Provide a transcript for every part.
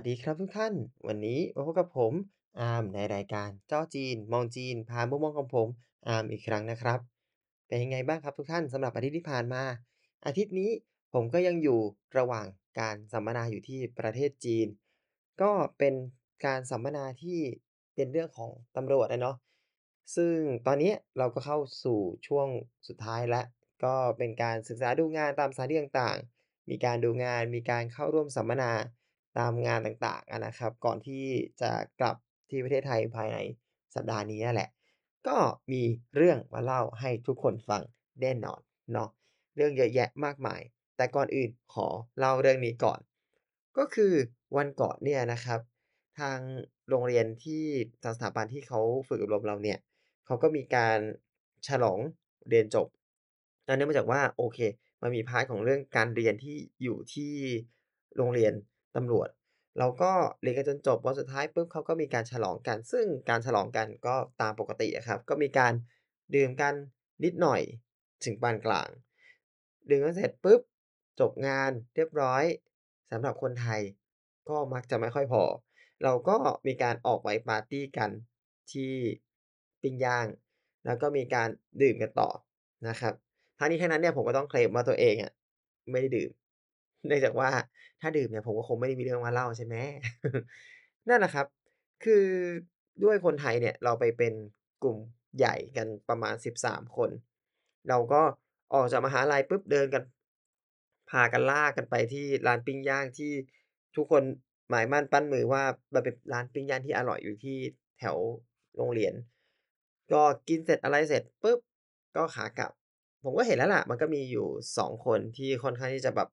วัสดีครับทุกท่าน วันนี้มาพบกับผมอาร์มในรายการเจาจีน มองจีนผ่านมุมมองของผมอาร์มอีกครั้งนะครับ เป็นยังไงบ้างครับทุกท่านสำหรับอาทิตย์ที่ผ่านมา อาทิตย์นี้ผมก็ยังอยู่ระหว่างการสัมมนาอยู่ที่ประเทศจีน ก็เป็นการสัมมนาที่เป็นเรื่องของตำรวจอะเนาะซึ่งตอนนี้เราก็เข้าสู่ช่วงสุดท้ายแล้วก็เป็นการศึกษาดูงานตามสถานที่ต่างๆ มีการดูงานมีการเข้าร่วมสัมมนา ตามงานต่างๆนะครับ ก่อนที่จะกลับที่ประเทศไทยภายในสัปดาห์นี้นั่นแหละ ก็มีเรื่องมาเล่าให้ทุกคนฟังแน่นอนเนาะเรื่องเยอะแยะมากมาย แต่ก่อนอื่นขอเล่าเรื่องนี้ก่อน ก็คือวันก่อนเนี่ยนะครับ ทางโรงเรียนที่ทางสถาบันที่เขาฝึกอบรมเราเนี่ยเขาก็มีการฉลองเรียนจบอันเนื่องมาจากว่าโอเค มันมี part ของเรื่องการเรียนที่อยู่ที่โรงเรียน ตำรวจ เราก็เรียนกันจนจบวันสุดท้ายปุ๊บเขาก็มีการฉลองกัน ซึ่งการฉลองกันก็ตามปกติครับ ก็มีการดื่มกันนิดหน่อยถึงปานกลาง ดื่มกันเสร็จปุ๊บจบงานเรียบร้อยสำหรับคนไทยก็มักจะไม่ค่อยพอ เราก็มีการออกไปปาร์ตี้กันที่ปิ้งย่าง แล้วก็มีการดื่มกันต่อนะครับทั้งนี้ทั้งนั้นเนี่ยผมก็ต้องเคลมว่าตัวเองอะไม่ได้ดื่ม เนื่องจากว่าถ้าดื่มเนี่ยผมก็คงไม่ได้มีเรื่องมาเล่าใช่ไหมนั่นแหละครับ คือด้วยคนไทยเนี่ยเราไปเป็นกลุ่มใหญ่กันประมาณ 13 คน เราก็ออกจากมหาลัยปุ๊บเดินกัน พากันลากกันไปที่ร้านปิ้งย่างที่ทุกคนหมายมั่นปั้นมือว่ามันเป็นร้านปิ้งย่างที่อร่อยอยู่ที่แถวโรงเรียน ก็กินเสร็จอะไรเสร็จปุ๊บก็ขากลับ ผมก็เห็นแล้วล่ะ มันก็มีอยู่2คนที่ค่อนข้างที่จะแบบ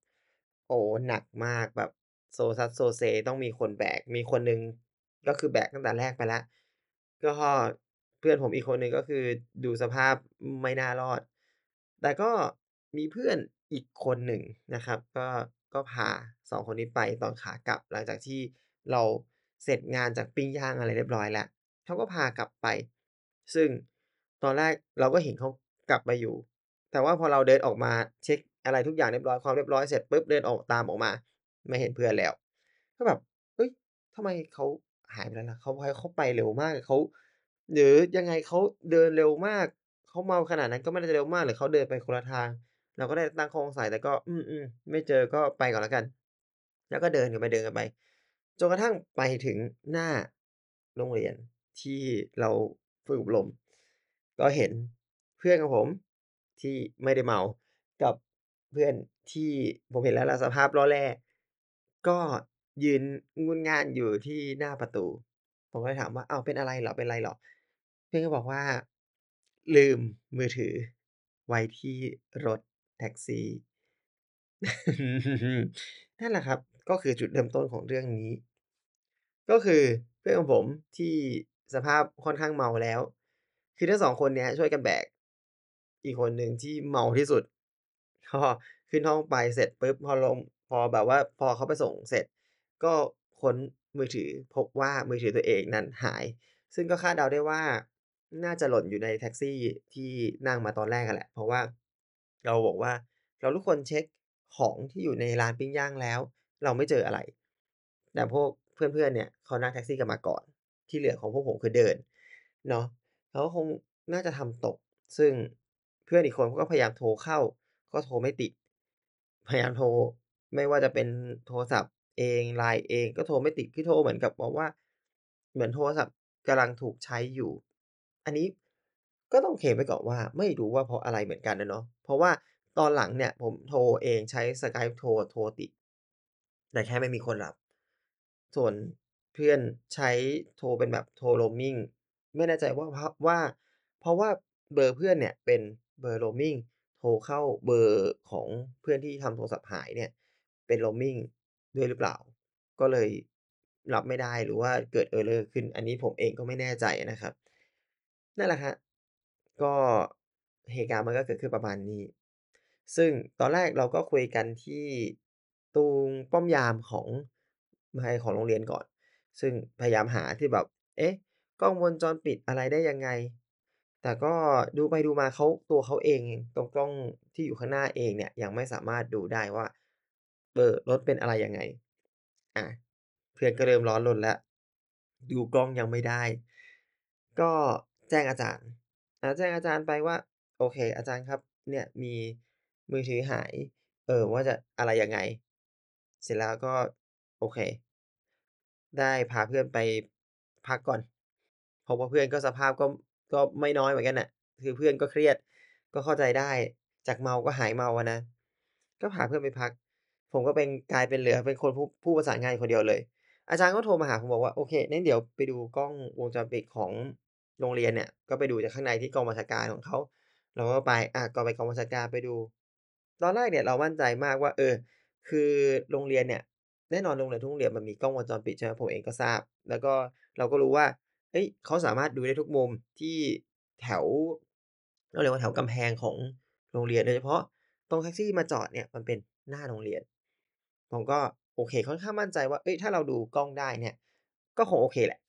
โอ้หนักมากแบบโซซัดโซเซต้องมีคนแบก มีคนหนึ่งก็คือแบกตั้งแต่แรกไปล้วก็เพื่อนผมอีกคนหนึ่งก็คือดูสภาพไม่น่ารอด แต่ก็มีเพื่อนอีกคนหนึ่งนะครับ ก็ก็พา2คนนี้ไปตอนขากลับ หลังจากที่เราเสร็จงานจากปิ้งย่างอะไรเรียบร้อยแล้วเขาก็พากลับไป ซึ่งตอนแรกเราก็เห็นเขากลับมาอยู่ แต่ว่าพอเราเดินออกมาเช็ก อะไรทุกอย่างเรียบร้อยความเรียบร้อยเสร็จปุ๊บเดินออกตามออกมา ไม่เห็นเพื่อนแล้ว ก็แบบเฮ้ยทำไมเขาหายไปแล้วล่ะเขาให้เขาไปเร็วมากเขาหรือยังไงเขาเดินเร็วมากเขาเมาขนาดนั้นก็ไม่น่าจะเร็วมากหรือเขาเดินไปคนละทาง เราก็ได้ตั้งข้องสัยแต่ก็ อืมๆไม่เจอก็ไปก่อนแล้วกัน แล้วก็เดินกันไปเดินกันไปจนกระทั่งไปถึงหน้าโรงเรียนที่เราฝึกอบรมก็เห็นเพื่อนของผมที่ไม่ได้เมา กับ เพื่อนที่ผมเห็นแล้วละสภาพร่อแร่ก็ยืนงุนง่านอยู่ที่หน้าประตู ผมก็เลยถามว่าเอ้าเป็นอะไรหรอเป็นไรหรอ เพื่อนก็บอกว่า ลืมมือถือ ไว้ที่รถแท็กซี่นั่นแหละครับ ก็คือจุดเริ่มต้นของเรื่องนี้ ก็คือเพื่อนของผมที่สภาพค่อนข้างเมาแล้ว คือทั้งสองคนเนี้ยช่วยกันแบก อีกคนหนึ่งที่เมาที่สุด ก็ขึ้นห้องไปเสร็จปุ๊บพอลงพอแบบว่าพอเขาไปส่งเสร็จ ก็ค้นมือถือพบว่ามือถือตัวเองนั้นหาย ซึ่งก็คาดเดาได้ว่า น่าจะหล่นอยู่ในแท็กซี่ที่นั่งมาตอนแรกอะแหละ เพราะว่าเราบอกว่าเราทุกคนเช็กของที่อยู่ในร้านปิ้งย่างแล้ว เราไม่เจออะไร แต่พวกเพื่อนๆเนี่ยเขานั่งแท็กซี่กันมาก่อน ที่เหลือของพวกผมคือเดินเนาะเขาก็คงน่าจะทำตก ซึ่งเพื่อนอีกคนเขาก็พยายามโทรเข้า ก็โทรไม่ติด พยายามโทรไม่ว่าจะเป็นโทรศัพท์เอง LINE เองก็โทรไม่ติดคือโทรเหมือนกับบอกว่า เหมือนโทรศัพท์กำลังถูกใช้อยู่ อันนี้ก็ต้องเคลมไว้ก่อนว่า ไม่รู้ว่าเพราะอะไรเหมือนกันอะเนาะเพราะว่าตอนหลังเนี่ยผมโทรเองใช้ Skype โทรโทรติด แต่แค่ไม่มีคนรับ ส่วนเพื่อนใช้โทรเป็นแบบโทร roaming ไม่แน่ใจว่าเพราะว่า เพราะว่าเบอร์เพื่อนเนี่ยเป็นเบอร์ roaming โท รเข้าเบอร์ของเพื่อนที่ทำโทรศัพท์หายเนี่ย เป็น roaming ด้วยหรือเปล่า ก็เลยรับไม่ได้หรือว่าเกิด error ขึ้น อันนี้ผมเองก็ไม่แน่ใจนะครับ นั่นแหละครับก็เหตุการณ์มันก็เกิดขึ้นประมาณนี้ ซึ่งตอนแรกเราก็คุยกันที่ตรงป้อมยามของมหาของโรงเรียนก่อน ซึ่งพยายามหาที่แบบ เอ๊ะ กล้องวงจรปิดอะไรได้ยังไง แต่ก็ดูไปดูมาเขาตัวเขาเองตรงกล้องที่อยู่ข้างหน้าเองเนี่ย ยังไม่สามารถดูได้ว่าเบอ่อรถเป็นอะไรยังไงอาเพื่อนก็เริ่มร้อนรนแล้ว ดูกล้องยังไม่ได้ ก็แจ้งอาจารย์แจ้งอาจารย์ไปว่า"โอเค อาจารย์ครับ เนี่ยมีมือถือหาย เออว่าจะอะไรยังไง?"เสร็จแล้วก็โอเค ได้พาเพื่อนไปพักก่อนเพราะว่าเพื่อนก็สภาพก็ ก็ไม่น้อยเหมือนกันน่ะ คือเพื่อนก็เครียด ก็เข้าใจได้ จากเมาก็หายเมาอะนะ ก็พาเพื่อนไปพัก ผมก็เป็นกลายเป็นเหลือเป็นคนผู้ผู้ประสานงานอยู่คนเดียวเลย อาจารย์ก็โทรมาหาผมบอกว่า"โอเคงั้นเดี๋ยวไปดูกล้องวงจรปิดของโรงเรียนเนี่ย"ก็ไปดูจากข้างในที่กองบัญชาการของเขา เราก็ไปอาก็ไปกองบัญชาการไปดู ตอนแรกเนี่ยเรามั่นใจมากว่า เออ คือโรงเรียนเนี่ยแน่นอนโรงเรียนทุกโรงเรียนมันมีกล้องวงจรปิดใช่ไหมผมเองก็ทราบ แล้วก็เราก็รู้ว่า เฮ้ยเขาสามารถดูได้ทุกมุมที่แถวเขาเรียกว่าแถวกำแพงของโรงเรียนโดยเฉพาะตรงแท็กซี่มาจอดเนี่ยมันเป็นหน้าโรงเรียน ผมก็โอเคค่อนข้างมั่นใจว่าเฮ้ยถ้าเราดูกล้องได้เนี่ย ก็คงโอเคแหละ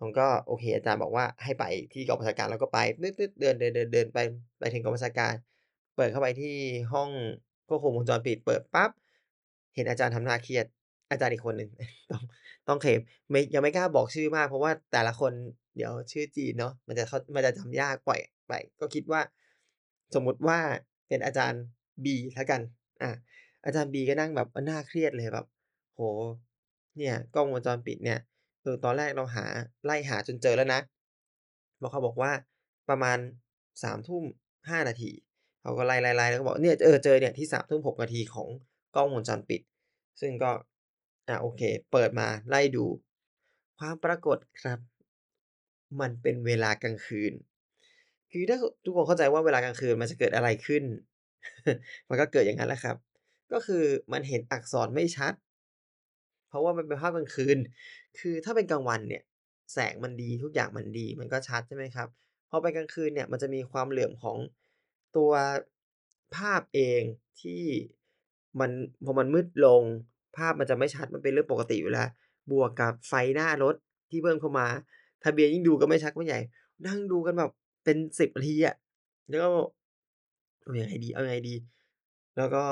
ผมก็โอเค อาจารย์บอกว่าให้ไปที่กองบัญชาการเราก็ไปตึ๊ดๆเดินๆๆๆไปไปถึงกองบัญชาการ เปิดเข้าไปที่ห้องควบคุมวงจรปิดเปิดปั๊บเห็นอาจารย์ทำหน้าเครียด อาจารย์อีกคนหนึ่งต้องต้องเคลมไม่ยังไม่กล้าบอกชื่อมากเพราะว่าแต่ละคนเดี๋ยวชื่อจีนเนาะมันจะเขามันจะจำยากปล่อยไป ก็คิดว่า สมมุติว่าเป็นอาจารย์บีแล้วกันอาอาจารย์บีก็นั่งแบบว่าน่าเครียดเลยแบบโอ้โฮเนี่ยกล้องวงจรปิดเนี่ยคือตอนแรกเราหาไล่หาจนเจอแล้วนะเพราะเขาบอกว่าประมาณ3:05นาทีเขาก็ไล่ๆๆแล้วก็บอกเนี่ยเออเจอเนี่ยที่3:06นาทีของกล้องวงจรปิด ซึ่งก็ อาโอเค เปิดมาไล่ดู ความปรากฏครับ มันเป็นเวลากลางคืน คือถ้าทุกคนเข้าใจว่าเวลากลางคืนมันจะเกิดอะไรขึ้น มันก็เกิดอย่างงั้นแหละครับ ก็คือมันเห็นอักษรไม่ชัด เพราะว่ามันเป็นภาพกลางคืน คือถ้าเป็นกลางวันเนี่ย แสงมันดีทุกอย่างมันดี มันก็ชัดใช่ไหมครับพอไปกลางคืนเนี่ยมันจะมีความเหลื่อมของตัวภาพเองที่มันพอมันมืดลง ภาพมันจะไม่ชัดมันเป็นเรื่องปกติอยู่แล้ว บวกกับไฟหน้ารถที่เพิ่มเข้ามา ทะเบียนยิ่งดูก็ไม่ชัดเข้าไปใหญ่ นั่งดูกันแบบเป็น10นาทีอะแล้วก็เอายังไงดีเอายังไงดี แล้วก็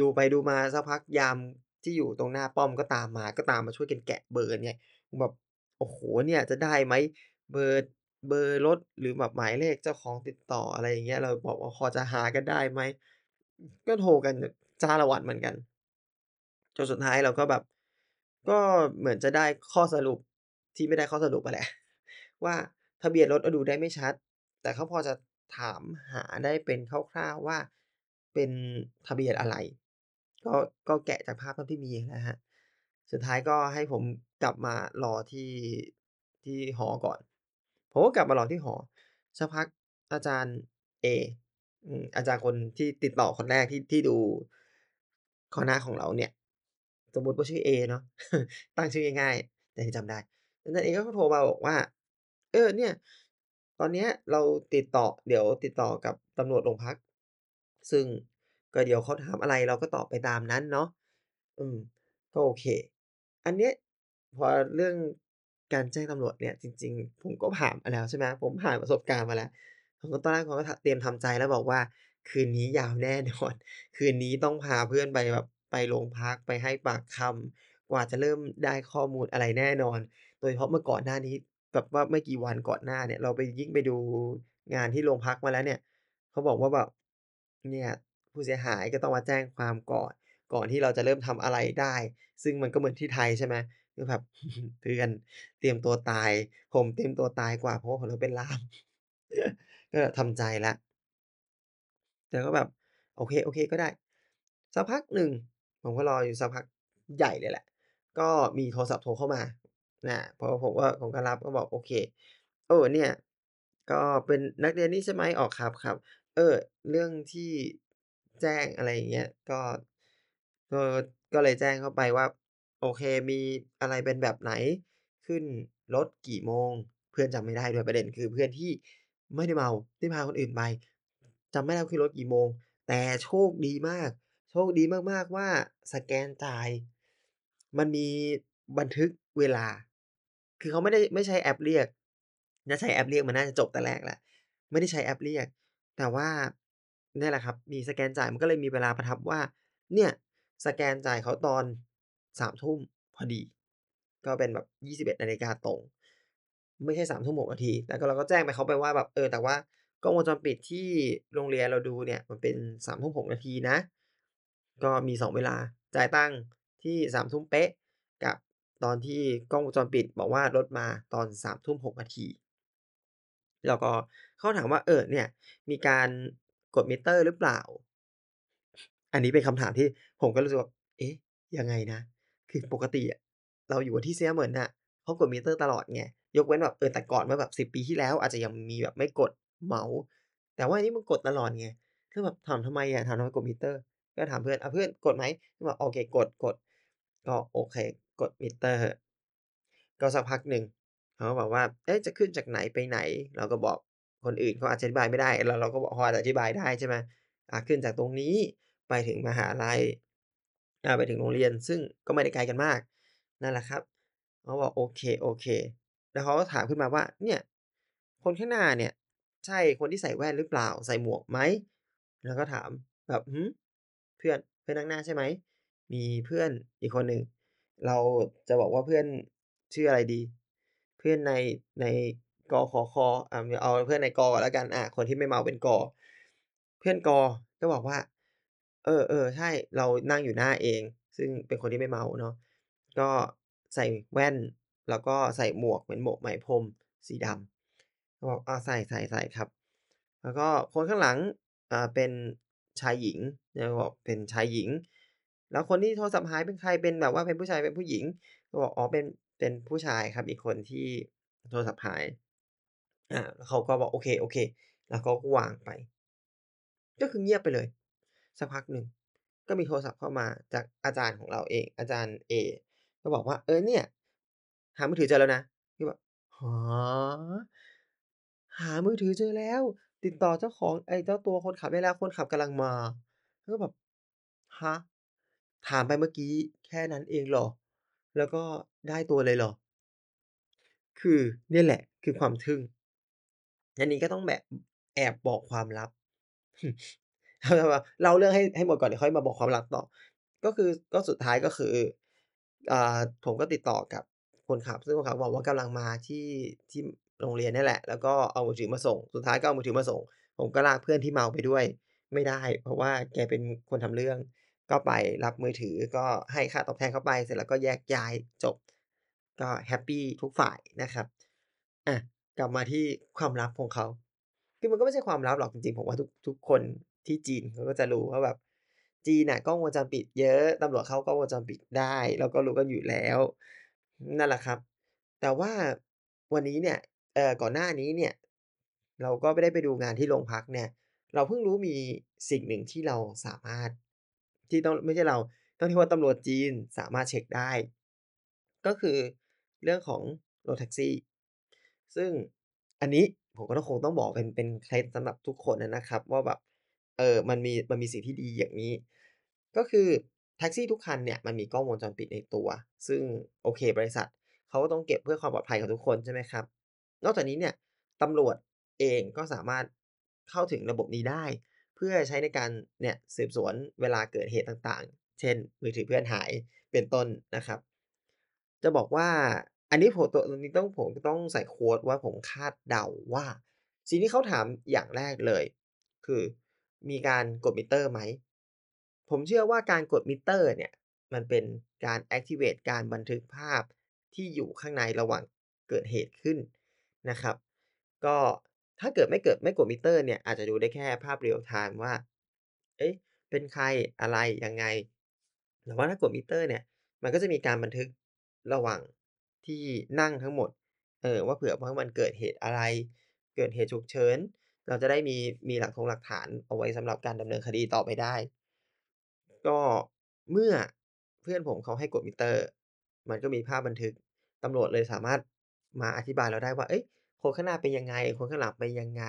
ดูไปดูมาสักพักยามที่อยู่ตรงหน้าป้อมก็ตามมาก็ตามมาช่วยกันแกะเบอร์กันไงแบบโอ้โฮเนี่ยจะได้ไหมเบอร์เบอร์รถหรือแบบหมายเลขเจ้าของติดต่ออะไรอย่างเงี้ยเราบอกว่าพอจะหากันได้ไหมก็โทรกันจ้าละวันเหมือนกัน จนสุดท้ายเราก็แบบ ก็เหมือนจะได้ข้อสรุปที่ไม่ได้ข้อสรุปอะแหละ ว่าทะเบียนรถอะดูได้ไม่ชัด แต่เขาพอจะถามหาได้เป็นคร่าวๆว่าเป็นทะเบียนอะไร ก็ก็แกะจากภาพเท่าที่มีอะนะครับสุดท้ายก็ให้ผมกลับมารอที่ที่หอก่อน ผมก็กลับมารอที่หอสักพักอาจารย์เออืมอาจารย์คนที่ติดต่อคนแรกที่ที่ดูคณะของเราเนี่ย สมมติว่าชื่อเอเนาะตั้งชื่อง่ายๆจะได้จำได้อาจารย์เอก็โทรมาบอกว่า"เออ เนี่ย ตอนเนี้ยเราติดต่อ เดี๋ยวติดต่อกับตำรวจโรงพัก ซึ่งก็เดี๋ยวเขาถามอะไรเราก็ตอบไปตามนั้นเนาะ"อืมก็โอเค อันเนี้ยพอเรื่องการแจ้งตำรวจเนี่ยจริง ๆ ผมก็ผ่านมาแล้วใช่ไหมผมผ่านประสบการณ์มาแล้วผมก็ตอนแรกผมก็เตรียมทำใจแล้วบอกว่า คืนนี้ยาวแน่นอน คืนนี้ต้องพาเพื่อนไปแบบ ไปโรงพักไปให้ปากคำกว่าจะเริ่มได้ข้อมูลอะไรแน่นอน โดยเฉพาะเมื่อก่อนหน้านี้แบบว่าไม่กี่วันก่อนหน้าเนี่ย เราไปยิ่งไปดูงานที่โรงพักมาแล้วเนี่ยเขาบอกว่าแบบเนี่ยผู้เสียหายก็ต้องมาแจ้งความก่อน ก่อนที่เราจะเริ่มทำอะไรได้ ซึ่งมันก็เหมือนที่ไทยใช่ไหมคือแบบเพื่อนเตรียมตัวตาย ผมเตรียมตัวตายกว่าเพราะของเราเป็นล่ามก็ทำใจล้วแต่ก็แบบ โอเคๆก็ได้สักพักหนึ่ง ผมก็รออยู่สักพักใหญ่เลยแหละ ก็มีโทรศัพท์โทรเข้ามาอาพอผมก็ผมก็รับก็บอก"โอเคเออเนี่ย ก็เป็นนักเรียนนี่ใช่ไหม?อ๋อครับๆเออ เรื่องที่แจ้ง"อะไรอย่างเงี้ยก็ก็ก็เลยแจ้งเข้าไปว่า"โอเคมีอะไรเป็นแบบไหน ขึ้นรถกี่โมง?"เพื่อนจำไม่ได้ด้วยประเด็นคือเพื่อนที่ไม่ได้เมาที่พาคนอื่นไปจำไม่ได้ขึ้นรถกี่โมง แต่โชคดีมาก โชคดีมากๆว่าสแกนจ่าย มันมีบันทึกเวลา คือเขาไม่ได้ไม่ใช้แอปเรียกถ้าใช้แอปเรียกมันน่าจะจบแต่แรกแหล้วไม่ได้ใช้แอปเรียก แต่ว่านี่แหละครับ มีสแกนจ่ายมันก็เลยมีเวลาประทับว่า เนี่ยสแกนจ่ายเขาตอน3ทุ่มพอดี ก็เป็นแบบ21:00นาฬิกาตรง ไม่ใช่3ทุ่ม6นาที แต่ก็เราก็แจ้งไปเขาไปว่าแบบเออแต่ว่ากล้องวงจรปิดที่โรงเรียนเราดูเนี่ย มันเป็น3ทุ่ม6นาทีนะ ก็มี 2 เวลาจ่ายตังค์ที่3ทุ่มเป๊ะ กับตอนที่กล้องวงจรปิดบอกว่ารถมาตอน3ทุ่ม6นาที แล้วก็เขาถามว่า"เออเนี่ยมีการกดมิเตอร์หรือเปล่า?"อันนี้เป็นคำถามที่ผมก็รู้สึกว่าเอ๊ะยังไงนะ คือปกติอะเราอยู่ที่เสียเหมินน่ะเขากดมิเตอร์ตลอดไงยกเว้นแบบเออแต่ก่อนเมื่อแบบ10ปีที่แล้ว อาจจะยังมีแบบไม่กดเหมาแต่ว่าอันนี้มันกดตลอดไงคือแบบถามทำไมอะถามทำไมกดมิเตอร์ ก็ถามเพื่อน"อาเพื่อนกดไหม?"เพื่อนบอก"โอเคกดกด"ก็โอเค กดมิเตอร์ก็สักพักหนึ่งเขาก็บอกว่า"เอ๊ะจะขึ้นจากไหนไปไหน?"เราก็บอกคนอื่นเขาอาจจะอธิบายไม่ได้แล้วเราก็บอกพออธิบายได้ใช่ไหม"อาขึ้นจากตรงนี้ไปถึงมหาลัยอาไปถึงโรงเรียน"ซึ่งก็ไม่ได้ไกลกันมาก นั่นแหละครับเขาบอก"โอเคๆ"แล้วเขาก็ถามขึ้นมาว่า"เนี่ย คนข้างหน้าเนี่ย ใช่คนที่ใส่แว่นหรือเปล่า ใส่หมวกไหม?"เราก็ถามแบบ"หือเพื่อนเพื่อนนั่งหน้าใช่ไหม?"มีเพื่อนอีกคนหนึ่ง เราจะบอกว่าเพื่อนชื่ออะไรดี เพื่อนในในกอ.ขอ.ค.อาเอาเพื่อนในก.ก่อนแล้วกันอาคนที่ไม่เมาเป็นกอ.เพื่อนกอ.ก็บอกว่า"เออๆใช่เรานั่งอยู่หน้าเอง"ซึ่งเป็นคนที่ไม่เมาเนาะก็ใส่แว่น แล้วก็ใส่หมวกเหมือนหมวกไหมพรมสีดำบอก"อ่าใส่ๆๆครับ"แล้วก็คนข้างหลังอ่าเป็น ชายหญิงเราบอกเป็นชายหญิง"แล้วคนที่โทรศัพท์หายเป็นใครเป็นแบบว่าเป็นผู้ชายเป็นผู้หญิง?"ก็บอก"อ๋อเป็นเป็นผู้ชายครับอีกคนที่โทรศัพท์หาย"อ่าเขาก็บอก"โอเคๆ"แล้วก็วางไป ก็คือเงียบไปเลย สักพักหนึ่งก็มีโทรศัพท์เข้ามาจากอาจารย์ของเราเอง อาจารย์เอก็บอกว่า"เออเนี่ย หามือถือเจอแล้วนะ"พี่แบบ"หามือถือเจอแล้ว ติดต่อเจ้าของไอ้เจ้าตัวคนขับได้แล้ว คนขับกำลังมา"ก็แบบ"ฮะ ถามไปเมื่อกี้แค่นั้นเองเหรอ แล้วก็ได้ตัวเลยเหรอ?"คือเนี่ยแหละ คือความทึ่งอันนี้ก็ต้องแบบแอบบอกความลับเล่าเรื่องให้ให้หมดก่อนเดี๋ยวค่อยมาบอกความลับต่อ ก็คือก็สุดท้ายก็คืออ่าผมก็ติดต่อกับคนขับ ซึ่งคนขับบอกว่ากำลังมาที่ที่ โรงเรียนนี่แหละ แล้วก็เอามือถือมาส่ง สุดท้ายก็เอามือถือมาส่ง ผมก็ลากเพื่อนที่เมาไปด้วย ไม่ได้ เพราะว่าแกเป็นคนทำเรื่อง ก็ไปรับมือถือก็ให้ค่าตอบแทนเขาไป เสร็จแล้วก็แยกย้ายจบ ก็แฮปปี้ทุกฝ่ายนะครับอากลับมาที่ความลับของเขาคือมันก็ไม่ใช่ความลับหรอกจริงๆผมว่าทุกทุกคนที่จีนเขาก็จะรู้ว่าแบบจีนน่ะกล้องวงจรปิดเยอะตำรวจเข้ากล้องวงจรปิดได้เราก็รู้กันอยู่แล้ว นั่นแหละครับ แต่ว่าวันนี้เนี่ย เอ่อก่อนหน้านี้เนี่ย เราก็ไม่ได้ไปดูงานที่โรงพักเนี่ย เราเพิ่งรู้มีสิ่งหนึ่งที่เราสามารถ ที่ต้องไม่ใช่เราต้องเรียกว่าตำรวจจีนสามารถเช็กได้ ก็คือเรื่องของรถแท็กซี่ ซึ่งอันนี้ผมก็ต้องคงต้องบอกเป็นเป็นเคล็ดสำหรับทุกคนนะครับ ว่าแบบเออมันมีมันมีสิ่งที่ดีอย่างนี้ ก็คือแท็กซี่ทุกคันเนี่ยมันมีกล้องวงจรปิดในตัว ซึ่งโอเคบริษัทเขาก็ต้องเก็บเพื่อความปลอดภัยของทุกคนใช่ไหมครับ นอกจากนี้เนี่ยตำรวจเองก็สามารถเข้าถึงระบบนี้ได้ เพื่อใช้ในการเนี่ยสืบสวนเวลาเกิดเหตุต่างๆ เช่น มือถือเพื่อนหายเป็นต้นนะครับ จะบอกว่าอันนี้ผมตตรงนี้ต้องผมต้องใส่โคตว่าผมคาดเดาว่า สิ่งที่เขาถามอย่างแรกเลย คือมีการกดมิเตอร์ไหม ผมเชื่อว่าการกดมิเตอร์เนี่ย มันเป็นการ activate การบันทึกภาพที่อยู่ข้างในระหว่างเกิดเหตุขึ้น นะครับ ก็ถ้าเกิดไม่เกิดไม่กดมิเตอร์เนี่ยอาจจะดูได้แค่ภาพ real time ว่า เอ๊ะเป็นใครอะไรยังไงแต่ว่าถ้ากดมิเตอร์เนี่ยมันก็จะมีการบันทึกระหว่างที่นั่งทั้งหมดเออว่าเผื่อว่ามันเกิดเหตุอะไร เกิดเหตุฉุกเฉินเราจะได้มีมีหลักทงหลักฐานเอาไว้สำหรับการดำเนินคดีต่อไปได้ ก็เมื่อเพื่อนผมเขาให้กดมิเตอร์ มันก็มีภาพบันทึกตำรวจเลยสามารถมาอธิบายเราได้ว่า เอ๊ะ คนข้างหน้าเป็นยังไง คนข้างหลังเป็นยังไง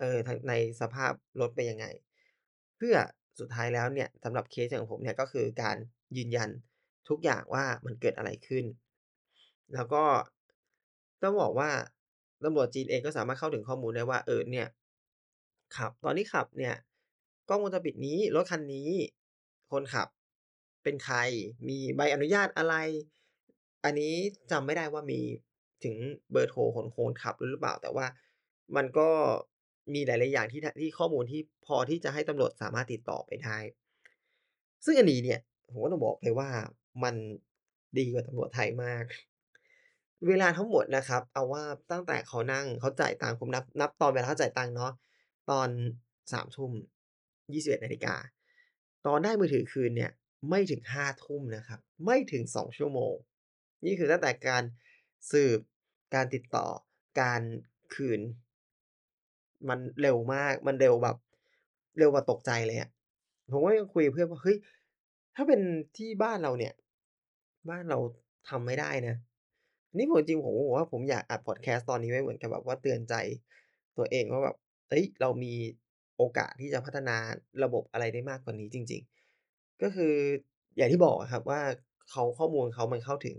เออในสภาพรถเป็นยังไง เพื่อสุดท้ายแล้วเนี่ยสำหรับเคสอย่างของผมเนี่ยก็คือการยืนยันทุกอย่างว่ามันเกิดอะไรขึ้น แล้วก็ต้องบอกว่าตำรวจจีนเองก็สามารถเข้าถึงข้อมูลได้ว่าเออเนี่ยขับ ตอนที่ขับเนี่ยกล้องวงจรปิดนี้รถคันนี้ คนขับเป็นใครมีใบอนุญาตอะไร อันนี้จำไม่ได้ว่ามี ถึงเบอร์โทรของคนขับหรือเปล่า แต่ว่ามันก็มีหลาย ๆ อย่างที่ที่ข้อมูลที่พอที่จะให้ตำรวจสามารถติดต่อไปได้ ซึ่งอันนี้เนี่ยผมก็ต้องบอกเลยว่ามันดีกว่าตำรวจไทยมาก เวลาทั้งหมดนะครับ เอาว่าตั้งแต่เขานั่งเขาจ่ายตังค์ผมนับนับตอนเวลาเขาจ่ายตังค์เนาะตอน3ทุ่ม21นาฬิกาตอนได้มือถือคืนเนี่ย ไม่ถึง5ทุ่มนะครับ ไม่ถึง2ชั่วโมง นี่คือตั้งแต่การ สืบ การติดต่อ การคืน มันเร็วมาก มันเร็วแบบ เร็วกว่าตกใจเลยอะผมก็ยังคุยกับเพื่อนว่า เฮ้ย ถ้าเป็นที่บ้านเราเนี่ย บ้านเราทำไม่ได้นะ นี่ผมจริงผมก็บอกว่าผมอยากอัดพอดแคสต์ตอนนี้ไว้เหมือนกับแบบว่าเตือนใจตัวเองว่าแบบเฮ้ย เรามีโอกาสที่จะพัฒนาระบบอะไรได้มากกว่านี้จริง ๆ ก็คืออย่างที่บอกอะครับว่าเขาข้อมูลเขามันเข้าถึง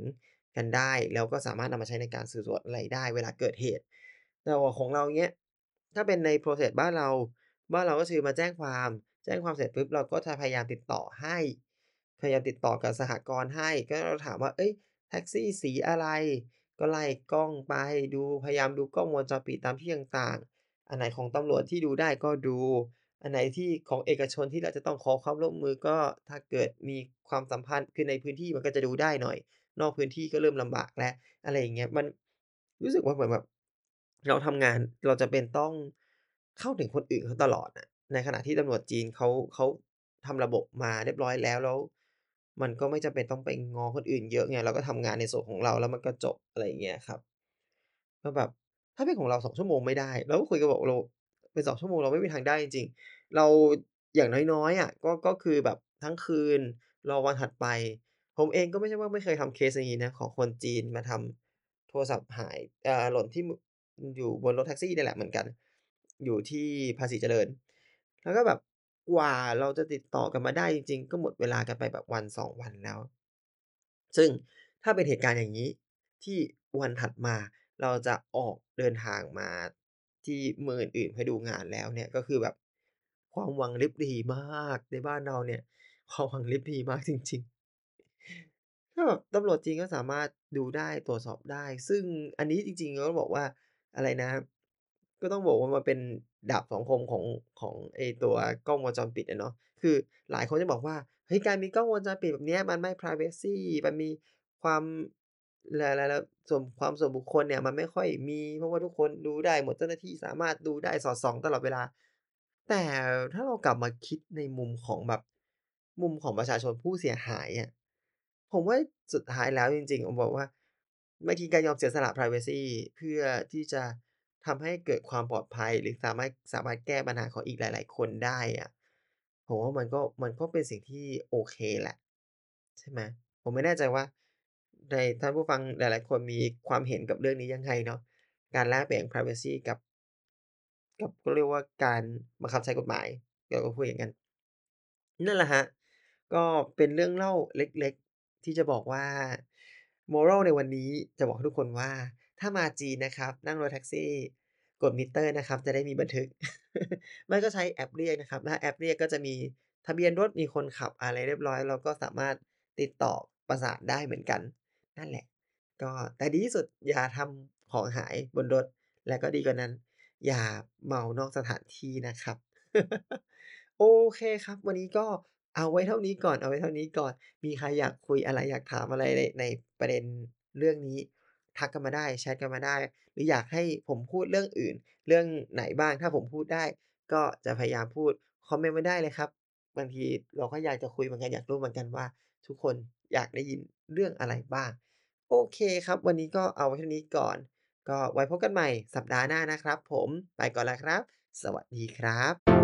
กันได้ แล้วก็สามารถนำมาใช้ในการสืบสวนอะไรได้ เวลาเกิดเหตุ แต่ว่าของเราเงี้ยถ้าเป็นใน process บ้านเรา บ้านเราก็คือมาแจ้งความ แจ้งความเสร็จปุ๊บเราก็จะพยายามติดต่อให้ พยายามติดต่อกับสหกรณ์ให้ ก็เราถามว่าเฮ้ย แท็กซี่สีอะไร ก็ไล่กล้องไปดู พยายามดูกล้องวงจรปิดตามที่ต่างๆ อันไหนของตำรวจที่ดูได้ก็ดู อันไหนที่ของเอกชนที่เราจะต้องขอความร่วมมือก็ถ้าเกิดมีความสัมพันธ์ คือในพื้นที่มันก็จะดูได้หน่อย นอกพื้นที่ก็เริ่มลำบากแล้วอะไรอย่างเงี้ยมันรู้สึกว่าเหมือนแบบเราทำงานเราจำเป็นต้องเข้าถึงคนอื่นเขาตลอดอะในขณะที่ตำรวจจีนเขาเขาทำระบบมาเรียบร้อยแล้วแล้ว มันก็ไม่จำเป็นต้องไปงอคนอื่นเยอะไงเราก็ทำงานในส่วนของเราแล้วมันก็จบอะไรอย่างเงี้ยครับก็แบบถ้าเป็นของเรา2ชั่วโมงไม่ได้เราก็คุยกันบอกเราเป็น2ชั่วโมงเราไม่มีทางได้จริงๆเราอย่างน้อยๆอะก็ก็คือแบบทั้งคืนรอวันถัดไป ผมเองก็ไม่ใช่ว่าไม่เคยทำเคสอย่างงี้นะ ของคนจีนมาทำโทรศัพท์หายอ่าหล่นที่อยู่บนรถแท็กซี่นี่แหละเหมือนกัน อยู่ที่ภาษีเจริญ แล้วก็แบบกว่าเราจะติดต่อกันมาได้จริง ๆ ก็หมดเวลากันไปแบบวัน2วันแล้ว ซึ่งถ้าเป็นเหตุการณ์อย่างงี้ที่วันถัดมาเราจะออกเดินทางมาที่เมืองอื่นๆเพื่อดูงานแล้วเนี่ยก็คือแบบความหวังลิบหรี่มากในบ้านเราเนี่ยความหวังลิบหรี่มากจริง ๆ ถ้าแบบตำรวจจีนก็สามารถดูได้ตรวจสอบได้ ซึ่งอันนี้จริงๆก็บอกว่าอะไรนะ ก็ต้องบอกว่ามันเป็นดาบสองคมของของไอตัวกล้องวงจรปิดเนาะคือหลายคนจะบอกว่าเฮ้ยการมีกล้องวงจรปิดแบบนี้มันไม่ privacy มันมีความรไรแล้วส่วนความส่วนบุคคลเนี่ยมันไม่ค่อยมีเพราะว่าทุกคนดูได้หมดเจ้าหน้าที่สามารถดูได้สอดส่องตลอดเวลา แต่ถ้าเรากลับมาคิดในมุมของแบบมุมของประชาชนผู้เสียหายอะ ผมว่าสุดท้ายแล้วจริงๆ ผมบอกว่าบางทีการยอมเสียสละ privacy เพื่อที่จะทำให้เกิดความปลอดภัย หรือสามารถสามารถแก้ปัญหาของอีกหลาย ๆ คนได้อะผมว่ามันก็มันก็เป็นสิ่งที่โอเคแหละ ใช่ไหมผมไม่แน่ใจว่า ในท่านผู้ฟังหลาย ๆ คนมีความเห็นกับเรื่องนี้ยังไงเนาะการแลกเปลี่ยน privacy กับ กับเขาเรียกว่าการบังคับใช้กฎหมายเราก็พูดอย่างงั้นนั่นแหละครับก็เป็นเรื่องเล่าเล็ก ที่จะบอกว่า Moral ในวันนี้จะบอกทุกคนว่า ถ้ามาจีนนะครับ นั่งรถแท็กซี่ กดมิเตอร์นะครับ จะได้มีบันทึก ไม่ก็ใช้แอปเรียกนะครับถ้าแอปเรียกก็จะมีทะเบียนรถมีคนขับอะไรเรียบร้อย เราก็สามารถติดต่อประสานได้เหมือนกัน นั่นแหละ ก็แต่ดีที่สุดอย่าทำของหายบนรถ และก็ดีกว่านั้น อย่าเมานอกสถานที่นะครับ โอเคครับ วันนี้ก็ เอาไว้เท่านี้ก่อน เอาไว้เท่านี้ก่อน มีใครอยากคุยอะไรอยากถามอะไรในในประเด็นเรื่องนี้ ทักกันมาได้แชตกันมาได้ หรืออยากให้ผมพูดเรื่องอื่น เรื่องไหนบ้างถ้าผมพูดได้ ก็จะพยายามพูดคอมเมนต์มาได้เลยครับ บางทีเราก็อยากจะคุยเหมือนกันอยากรู้เหมือนกันว่า ทุกคนอยากได้ยินเรื่องอะไรบ้าง โอเคครับ วันนี้ก็เอาไว้เท่านี้ก่อน ก็ไว้พบกันใหม่สัปดาห์หน้านะครับ ผมไปก่อนแล้วครับ สวัสดีครับ